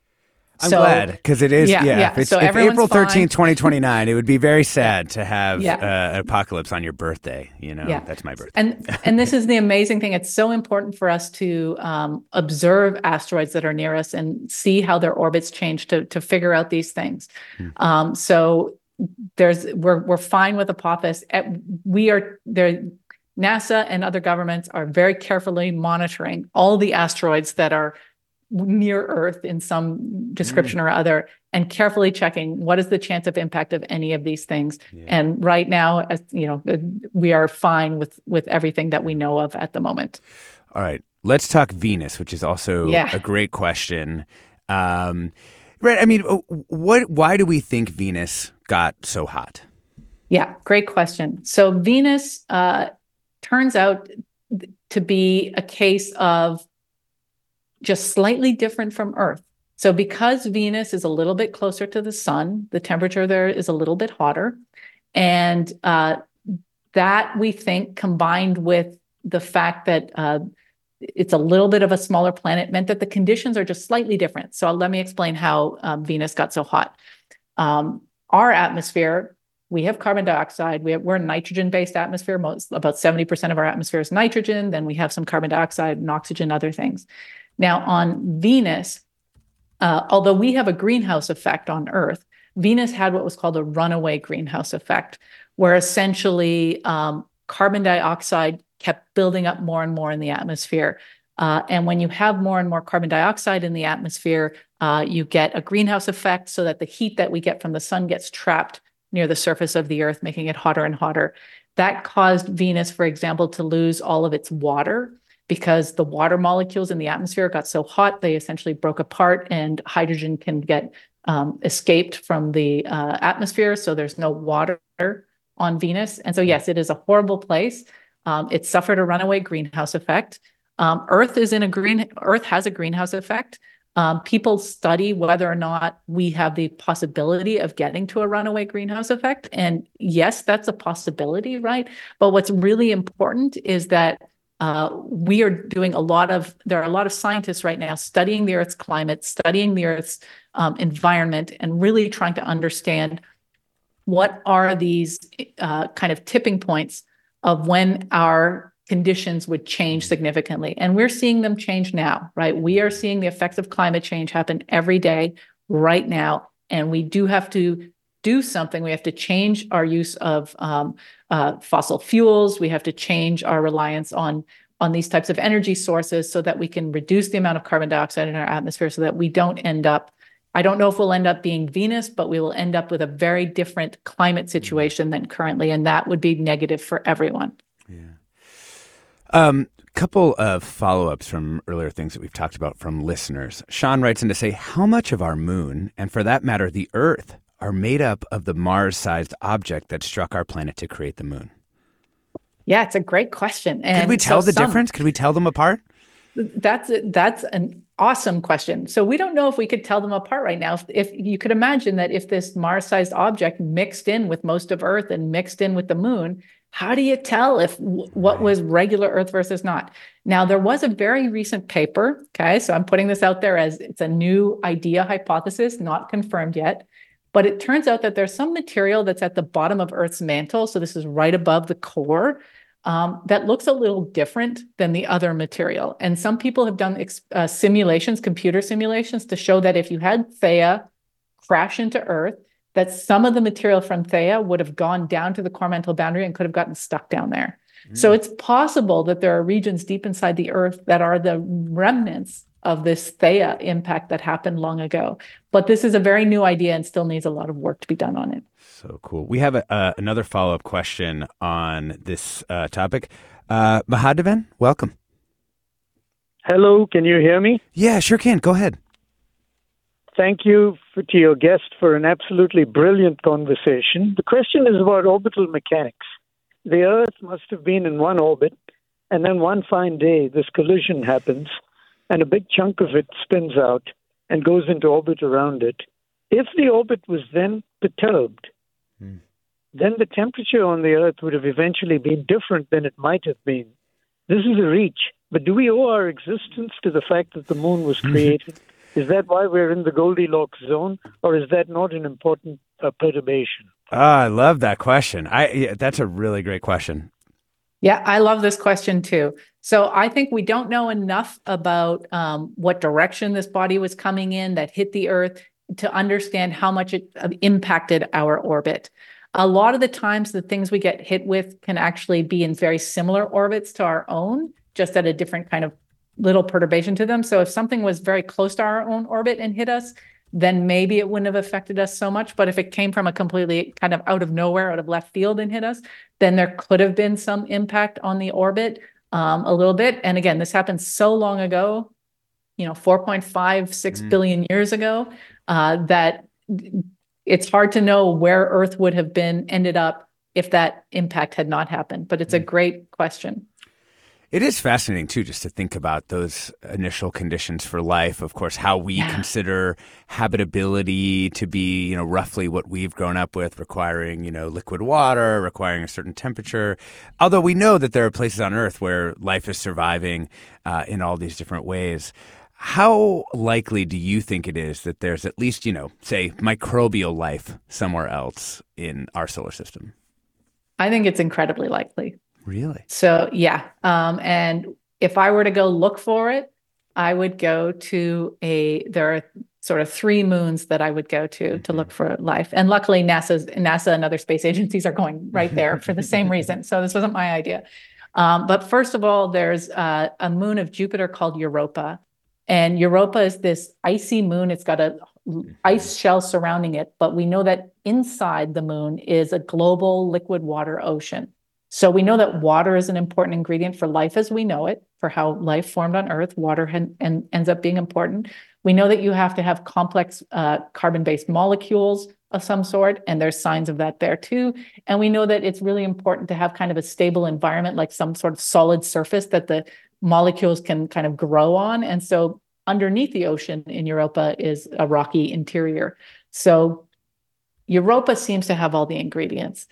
[SPEAKER 1] I'm
[SPEAKER 2] so,
[SPEAKER 1] glad because it is. Yeah,
[SPEAKER 2] Yeah, yeah.
[SPEAKER 1] If, it's,
[SPEAKER 2] So
[SPEAKER 1] if April
[SPEAKER 2] fine.
[SPEAKER 1] 13th, 2029, it would be very (laughs) sad to have
[SPEAKER 2] Yeah.
[SPEAKER 1] uh, an apocalypse on your birthday. You know,
[SPEAKER 2] Yeah.
[SPEAKER 1] that's my birthday.
[SPEAKER 2] And and this is the amazing thing. It's so important for us to um, observe asteroids that are near us and see how their orbits change to to figure out these things. Um, so there's we're we're fine with Apophis. Eh, We are there. NASA and other governments are very carefully monitoring all the asteroids that are near Earth in some description or other, and carefully checking what is the chance of impact of any of these things. And right now, as you know, uh, we are fine with with everything that we know of at the moment.
[SPEAKER 1] All right, let's talk Venus, which is also
[SPEAKER 2] Yeah.
[SPEAKER 1] a great question. Um, right, I mean, what? Why do we think Venus got so hot?
[SPEAKER 2] Yeah, great question. So Venus uh, turns out to be a case of just slightly different from Earth. So because Venus is a little bit closer to the sun, the temperature there is a little bit hotter, and uh, that we think combined with the fact that uh, it's a little bit of a smaller planet meant that the conditions are just slightly different. So let me explain how um, Venus got so hot. Um, our atmosphere we have carbon dioxide. We have, we're a nitrogen-based atmosphere. Most about 70% of our atmosphere is nitrogen. Then we have some carbon dioxide and oxygen, other things. Now on Venus, uh, although we have a greenhouse effect on Earth, Venus had what was called a runaway greenhouse effect, where essentially um, carbon dioxide kept building up more and more in the atmosphere. Uh, and when you have more and more carbon dioxide in the atmosphere, uh, you get a greenhouse effect so that the heat that we get from the sun gets trapped near the surface of the Earth, making it hotter and hotter. That caused Venus, for example, to lose all of its water because the water molecules in the atmosphere got so hot, they essentially broke apart and hydrogen can get um, escaped from the uh, atmosphere. So there's no water on Venus. And so, yes, it is a horrible place. Um, it suffered a runaway greenhouse effect. Um, Earth is in a green, Earth has a greenhouse effect. Um, people study whether or not we have the possibility of getting to a runaway greenhouse effect. And yes, that's a possibility, right? But what's really important is that uh, we are doing a lot of, there are a lot of scientists right now studying the Earth's climate, studying the Earth's um, environment, and really trying to understand what are these uh, kind of tipping points of when our conditions would change significantly. And we're seeing them change now, right? We are seeing the effects of climate change happen every day, right now. And we do have to do something. We have to change our use of um, uh, fossil fuels. We have to change our reliance on on these types of energy sources so that we can reduce the amount of carbon dioxide in our atmosphere so that we don't end up I don't know if we'll end up being Venus, but we will end up with a very different climate situation than currently, and that would be negative for everyone. Yeah.
[SPEAKER 1] Um, couple of follow-ups from earlier things that we've talked about from listeners. Sean writes in to say, how much of our moon, and for that matter, the Earth, are made up of the Mars-sized object that struck our planet to create the moon?
[SPEAKER 2] Yeah, it's a great question. And
[SPEAKER 1] Could we tell
[SPEAKER 2] so
[SPEAKER 1] the
[SPEAKER 2] some-
[SPEAKER 1] difference? Could we tell them apart?
[SPEAKER 2] That's that's an awesome question. So we don't know if we could tell them apart right now. If, if you could imagine that if this Mars-sized object mixed in with most of Earth and mixed in with the moon, how do you tell if what was regular Earth versus not? Now there was a very recent paper. Okay, so I'm putting this out there as it's a new idea hypothesis, not confirmed yet. But it turns out that there's some material that's at the bottom of Earth's mantle. So this is right above the core um, that looks a little different than the other material. And some people have done ex- uh, simulations, computer simulations, to show that if you had Theia crash into Earth, that some of the material from Theia would have gone down to the core mantle boundary and could have gotten stuck down there. So it's possible that there are regions deep inside the Earth that are the remnants of this Theia impact that happened long ago. But this is a very new idea and still needs a lot of work to be done on it.
[SPEAKER 1] So cool. We have a, uh, another follow-up question on this uh, topic. Uh, Mahadevan, welcome.
[SPEAKER 8] Hello, can you hear me?
[SPEAKER 1] Yeah, sure can. Go ahead.
[SPEAKER 8] Thank you for, to your guest for an absolutely brilliant conversation. The question is about orbital mechanics. The Earth must have been in one orbit, and then one fine day, this collision happens, and a big chunk of it spins out and goes into orbit around it. If the orbit was then perturbed, then the temperature on the Earth would have eventually been different than it might have been. This is a reach, but do we owe our existence to the fact that the moon was (laughs) created? Is that why we're in the Goldilocks zone, or is that not an important uh, perturbation?
[SPEAKER 1] Oh, I love that question. I yeah, that's a really great question.
[SPEAKER 2] Yeah, I love this question too. So I think we don't know enough about um, what direction this body was coming in that hit the Earth to understand how much it uh, impacted our orbit. A lot of the times, the things we get hit with can actually be in very similar orbits to our own, just at a different kind of little perturbation to them. So if something was very close to our own orbit and hit us, then maybe it wouldn't have affected us so much. But if it came from a completely kind of out of nowhere, out of left field and hit us, then there could have been some impact on the orbit um, a little bit. And again, this happened so long ago, you know, 4.5, 6 mm. billion years ago, uh, that it's hard to know where Earth would have been ended up if that impact had not happened. But it's a mm. great question.
[SPEAKER 1] It is fascinating too, just to think about those initial conditions for life. Of course, how we yeah. consider habitability to be, you know, roughly what we've grown up with, requiring, you know, liquid water, requiring a certain temperature. Although we know that there are places on Earth where life is surviving uh, in all these different ways. How likely do you think it is that there's at least, you know, say microbial life somewhere else in our solar system?
[SPEAKER 2] I think it's incredibly likely.
[SPEAKER 1] Really?
[SPEAKER 2] So, yeah. Um, and if I were to go look for it, I would go to a, there are sort of three moons that I would go to mm-hmm. to look for life. And luckily, NASA's, NASA and other space (laughs) agencies are going right there for the same reason. (laughs) So, this wasn't my idea. Um, but first of all, there's uh, a moon of Jupiter called Europa. And Europa is this icy moon. It's got a mm-hmm. ice shell surrounding it, but we know that inside the moon is a global liquid water ocean. So we know that water is an important ingredient for life as we know it, for how life formed on Earth. Water and, ends up being important. We know that you have to have complex uh, carbon-based molecules of some sort, and there's signs of that there too. And we know that it's really important to have kind of a stable environment, like some sort of solid surface that the molecules can kind of grow on. And so underneath the ocean in Europa is a rocky interior. So Europa seems to have all the ingredients.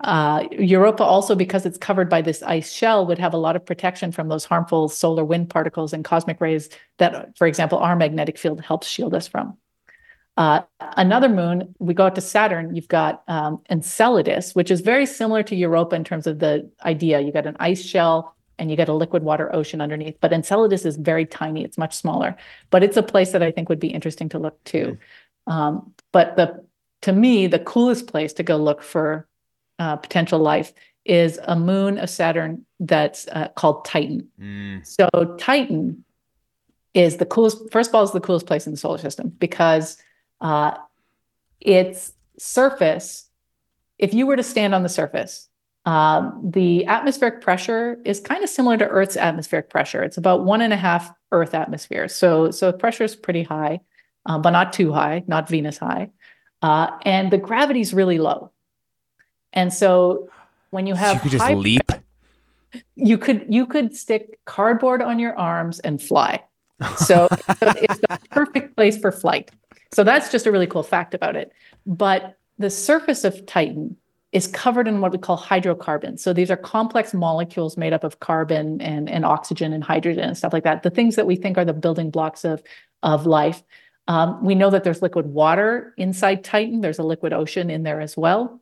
[SPEAKER 2] Uh, Europa also, because it's covered by this ice shell, would have a lot of protection from those harmful solar wind particles and cosmic rays that, for example, our magnetic field helps shield us from. Uh, another moon, we go out to Saturn, you've got um, Enceladus, which is very similar to Europa in terms of the idea. You got an ice shell and you get a liquid water ocean underneath. But Enceladus is very tiny, it's much smaller. But it's a place that I think would be interesting to look to. Mm. Um, but the to me, the coolest place to go look for uh, potential life is a moon of Saturn that's uh, called Titan. Mm. So Titan is the coolest. First of all, is the coolest place in the solar system because uh, its surface. If you were to stand on the surface, um, the atmospheric pressure is kind of similar to Earth's atmospheric pressure. It's about one and a half Earth atmospheres. So, so pressure is pretty high, uh, but not too high, not Venus high. Uh, and the gravity is really low. And so when you have
[SPEAKER 1] you could just leap.
[SPEAKER 2] You could you could stick cardboard on your arms and fly. So, (laughs) so it's the perfect place for flight. So that's just a really cool fact about it. But the surface of Titan is covered in what we call hydrocarbons. So these are complex molecules made up of carbon and, and oxygen and hydrogen and stuff like that. The things that we think are the building blocks of, of life. Um, we know that there's liquid water inside Titan. There's a liquid ocean in there as well.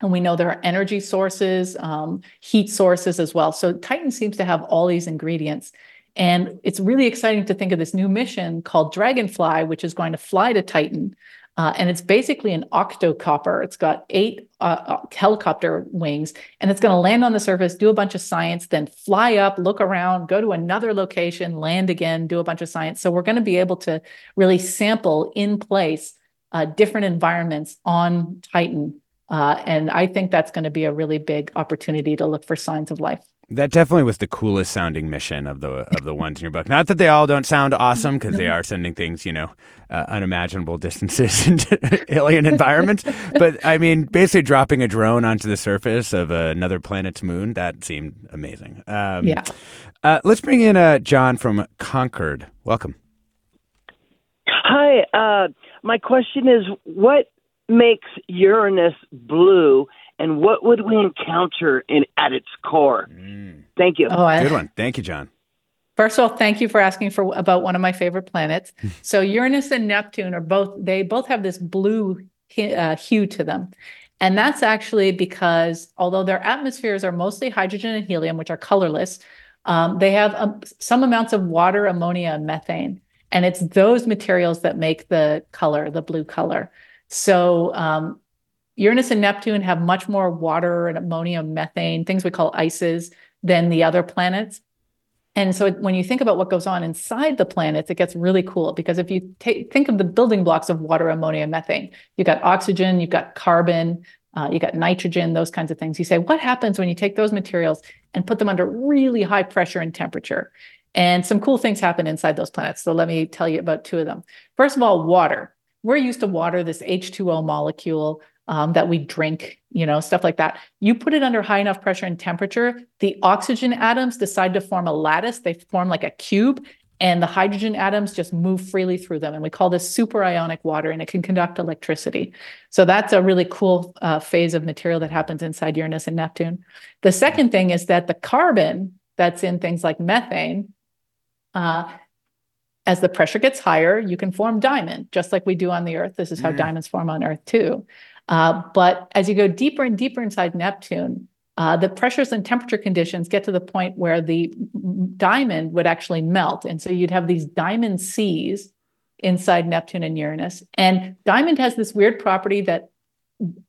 [SPEAKER 2] And we know there are energy sources, um, heat sources as well. So Titan seems to have all these ingredients. And it's really exciting to think of this new mission called Dragonfly, which is going to fly to Titan. Uh, and it's basically an octocopter. It's got eight uh, uh helicopter wings, and it's going to land on the surface, do a bunch of science, then fly up, look around, go to another location, land again, do a bunch of science. So we're going to be able to really sample in place uh, different environments on Titan uh, and I think that's going to be a really big opportunity to look for signs of life.
[SPEAKER 1] That definitely was the coolest sounding mission of the of the ones in your book. Not that they all don't sound awesome because they are sending things, you know, uh, unimaginable distances (laughs) into alien environments. but I mean, basically dropping a drone onto the surface of another planet's moon that seemed amazing.
[SPEAKER 2] Um, yeah.
[SPEAKER 1] Uh, let's bring in uh, John from Concord. Welcome.
[SPEAKER 9] Hi. Uh, my question is, what makes Uranus blue, and what would we encounter in at its core? Mm. Thank you.
[SPEAKER 1] Oh, I, Good one. Thank you, John.
[SPEAKER 2] First of all, thank you for asking for about one of my favorite planets. (laughs) so Uranus and Neptune are both they both have this blue uh, hue to them. And that's actually because although their atmospheres are mostly hydrogen and helium, which are colorless, um, they have um, some amounts of water, ammonia, and methane. And it's those materials that make the color, the blue color. So um, Uranus and Neptune have much more water and ammonia, methane, things we call ices, than the other planets. And so when you think about what goes on inside the planets, it gets really cool because if you think of the building blocks of water, ammonia, methane, you've got oxygen, you've got carbon, uh, you got nitrogen, those kinds of things. You say, what happens when you take those materials and put them under really high pressure and temperature? And some cool things happen inside those planets. So let me tell you about two of them. First of all, water. We're used to water, this H2O molecule um, that we drink, you know, stuff like that. You put it under high enough pressure and temperature, the oxygen atoms decide to form a lattice. They form like a cube, and the hydrogen atoms just move freely through them. And we call this superionic water, and it can conduct electricity. So that's a really cool uh, phase of material that happens inside Uranus and Neptune. The second thing is that the carbon that's in things like methane. Uh, as the pressure gets higher, you can form diamond, just like we do on the Earth. This is how mm. diamonds form on Earth, too. Uh, but as you go deeper and deeper inside Neptune, uh, the pressures and temperature conditions get to the point where the diamond would actually melt. And so you'd have these diamond seas inside Neptune and Uranus. And diamond has this weird property that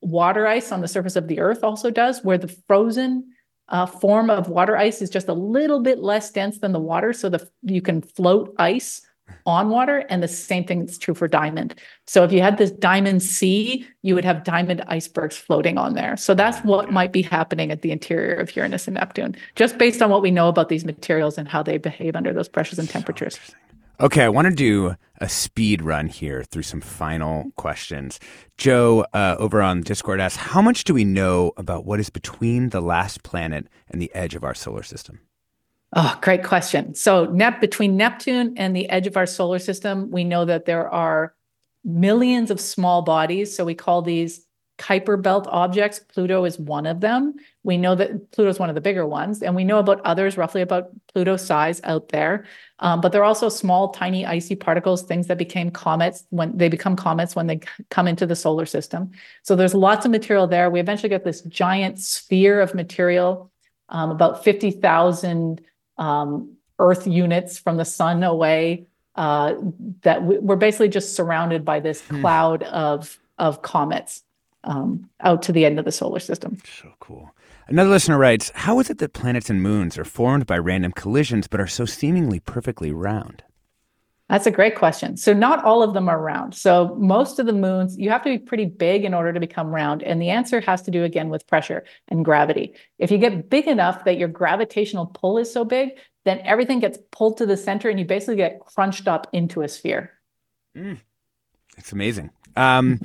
[SPEAKER 2] water ice on the surface of the Earth also does, where the frozen uh, form of water ice is just a little bit less dense than the water. So the you can float ice on water. And the same thing is true for diamond. So if you had this diamond sea, you would have diamond icebergs floating on there. So that's what might be happening at the interior of Uranus and Neptune, just based on what we know about these materials and how they behave under those pressures and temperatures. So
[SPEAKER 1] okay, I want to do a speed run here through some final questions. Joe uh, over on Discord asks, How much do we know about what is between the last planet and the edge of our solar system?
[SPEAKER 2] Oh, great question. So, Nep- between Neptune and the edge of our solar system, we know that there are millions of small bodies. So, we call these Kuiper belt objects. Pluto is one of them. We know that Pluto is one of the bigger ones, and we know about others roughly about Pluto's size out there. Um, but there are also small, tiny, icy particles, things that became comets when they become comets when they come into the solar system. So there's lots of material there. We eventually get this giant sphere of material, um, about 50,000 um, Earth units from the sun away. Uh, that we're basically just surrounded by this hmm. cloud of of comets um, out to the end of the solar system.
[SPEAKER 1] So cool. Another listener writes, "How is it that planets and moons are formed by random collisions, but are so seemingly perfectly round?"
[SPEAKER 2] That's a great question. So, not all of them are round. So, most of the moons, you have to be pretty big in order to become round. And the answer has to do again with pressure and gravity. If you get big enough that your gravitational pull is so big, then everything gets pulled to the center and you basically get crunched up into a sphere.
[SPEAKER 1] Mm. It's amazing. Um,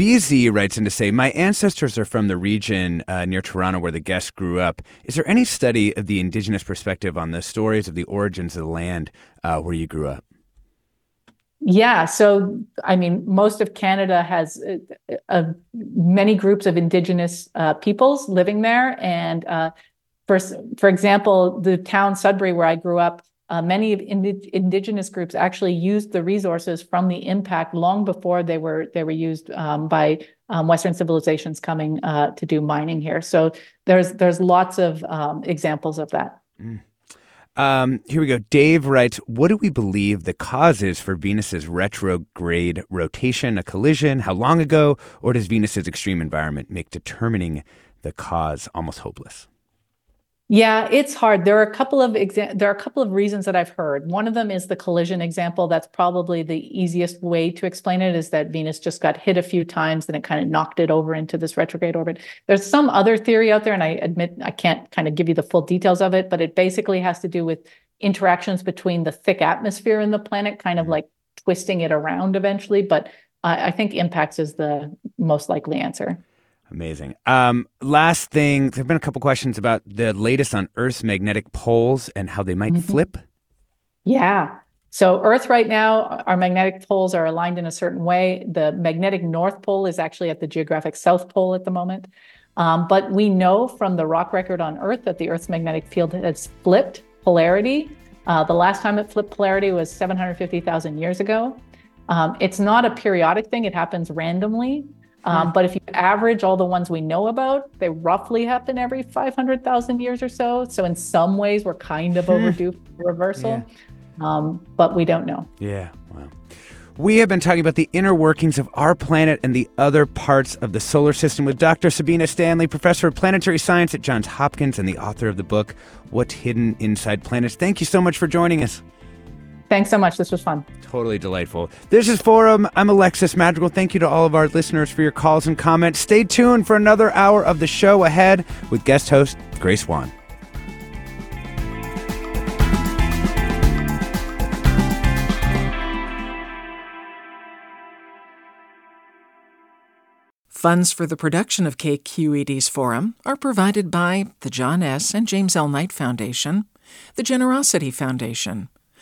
[SPEAKER 1] BZ writes in to say, My ancestors are from the region uh, near Toronto where the guest grew up. Is there any study of the Indigenous perspective on the stories of the origins of the land uh, where you grew up?
[SPEAKER 2] Yeah, so I mean, most of Canada has uh, uh, many groups of Indigenous uh, peoples living there, and uh, for for example, the town Sudbury, where I grew up, uh, many of ind- Indigenous groups actually used the resources from the impact long before they were they were used um, by um, Western civilizations coming uh, to do mining here. So there's there's lots of um, examples of that. Mm.
[SPEAKER 1] Um, here we go. Dave writes, What do we believe the cause is for Venus's retrograde rotation, a collision? How long ago? Or does Venus's extreme environment make determining the cause almost hopeless?
[SPEAKER 2] Yeah, it's hard. There are a couple of exa- there are a couple of reasons that I've heard. One of them is the collision example. That's probably the easiest way to explain it is that Venus just got hit a few times and it kind of knocked it over into this retrograde orbit. There's some other theory out there and I admit I can't kind of give you the full details of it, but it basically has to do with interactions between the thick atmosphere and the planet kind of mm-hmm. like twisting it around eventually, but I think impacts is the most likely answer.
[SPEAKER 1] Amazing. Um, last thing, there have been a couple questions about the latest on Earth's magnetic poles and how they might mm-hmm. flip.
[SPEAKER 2] Yeah. So, Earth right now, our magnetic poles are aligned in a certain way. The magnetic North Pole is actually at the geographic South Pole at the moment. Um, but we know from the rock record on Earth that the Earth's magnetic field has flipped polarity Uh, the last time it flipped polarity was 750,000 years ago. Um, it's not a periodic thing, it happens randomly. Um. But if you average all the ones we know about, they roughly happen every 500,000 years or so. So, in some ways, we're kind of
[SPEAKER 1] Hmm.
[SPEAKER 2] overdue for reversal, um, but we don't know.
[SPEAKER 1] Yeah, wow. We have been talking about the inner workings of our planet and the other parts of the solar system with Dr. Sabine Stanley, professor of planetary science at Johns Hopkins and the author of the book, What's Hidden Inside Planets. Thank you so much for joining us.
[SPEAKER 2] Thanks so much. This was fun.
[SPEAKER 1] Totally delightful. This is Forum. I'm Alexis Madrigal. Thank you to all of our listeners for your calls and comments. Stay tuned for another hour of the show ahead with guest host Grace Wan.
[SPEAKER 10] Funds for the production of KQED's forum are provided by the John S. and James L. Knight Foundation, the Generosity Foundation,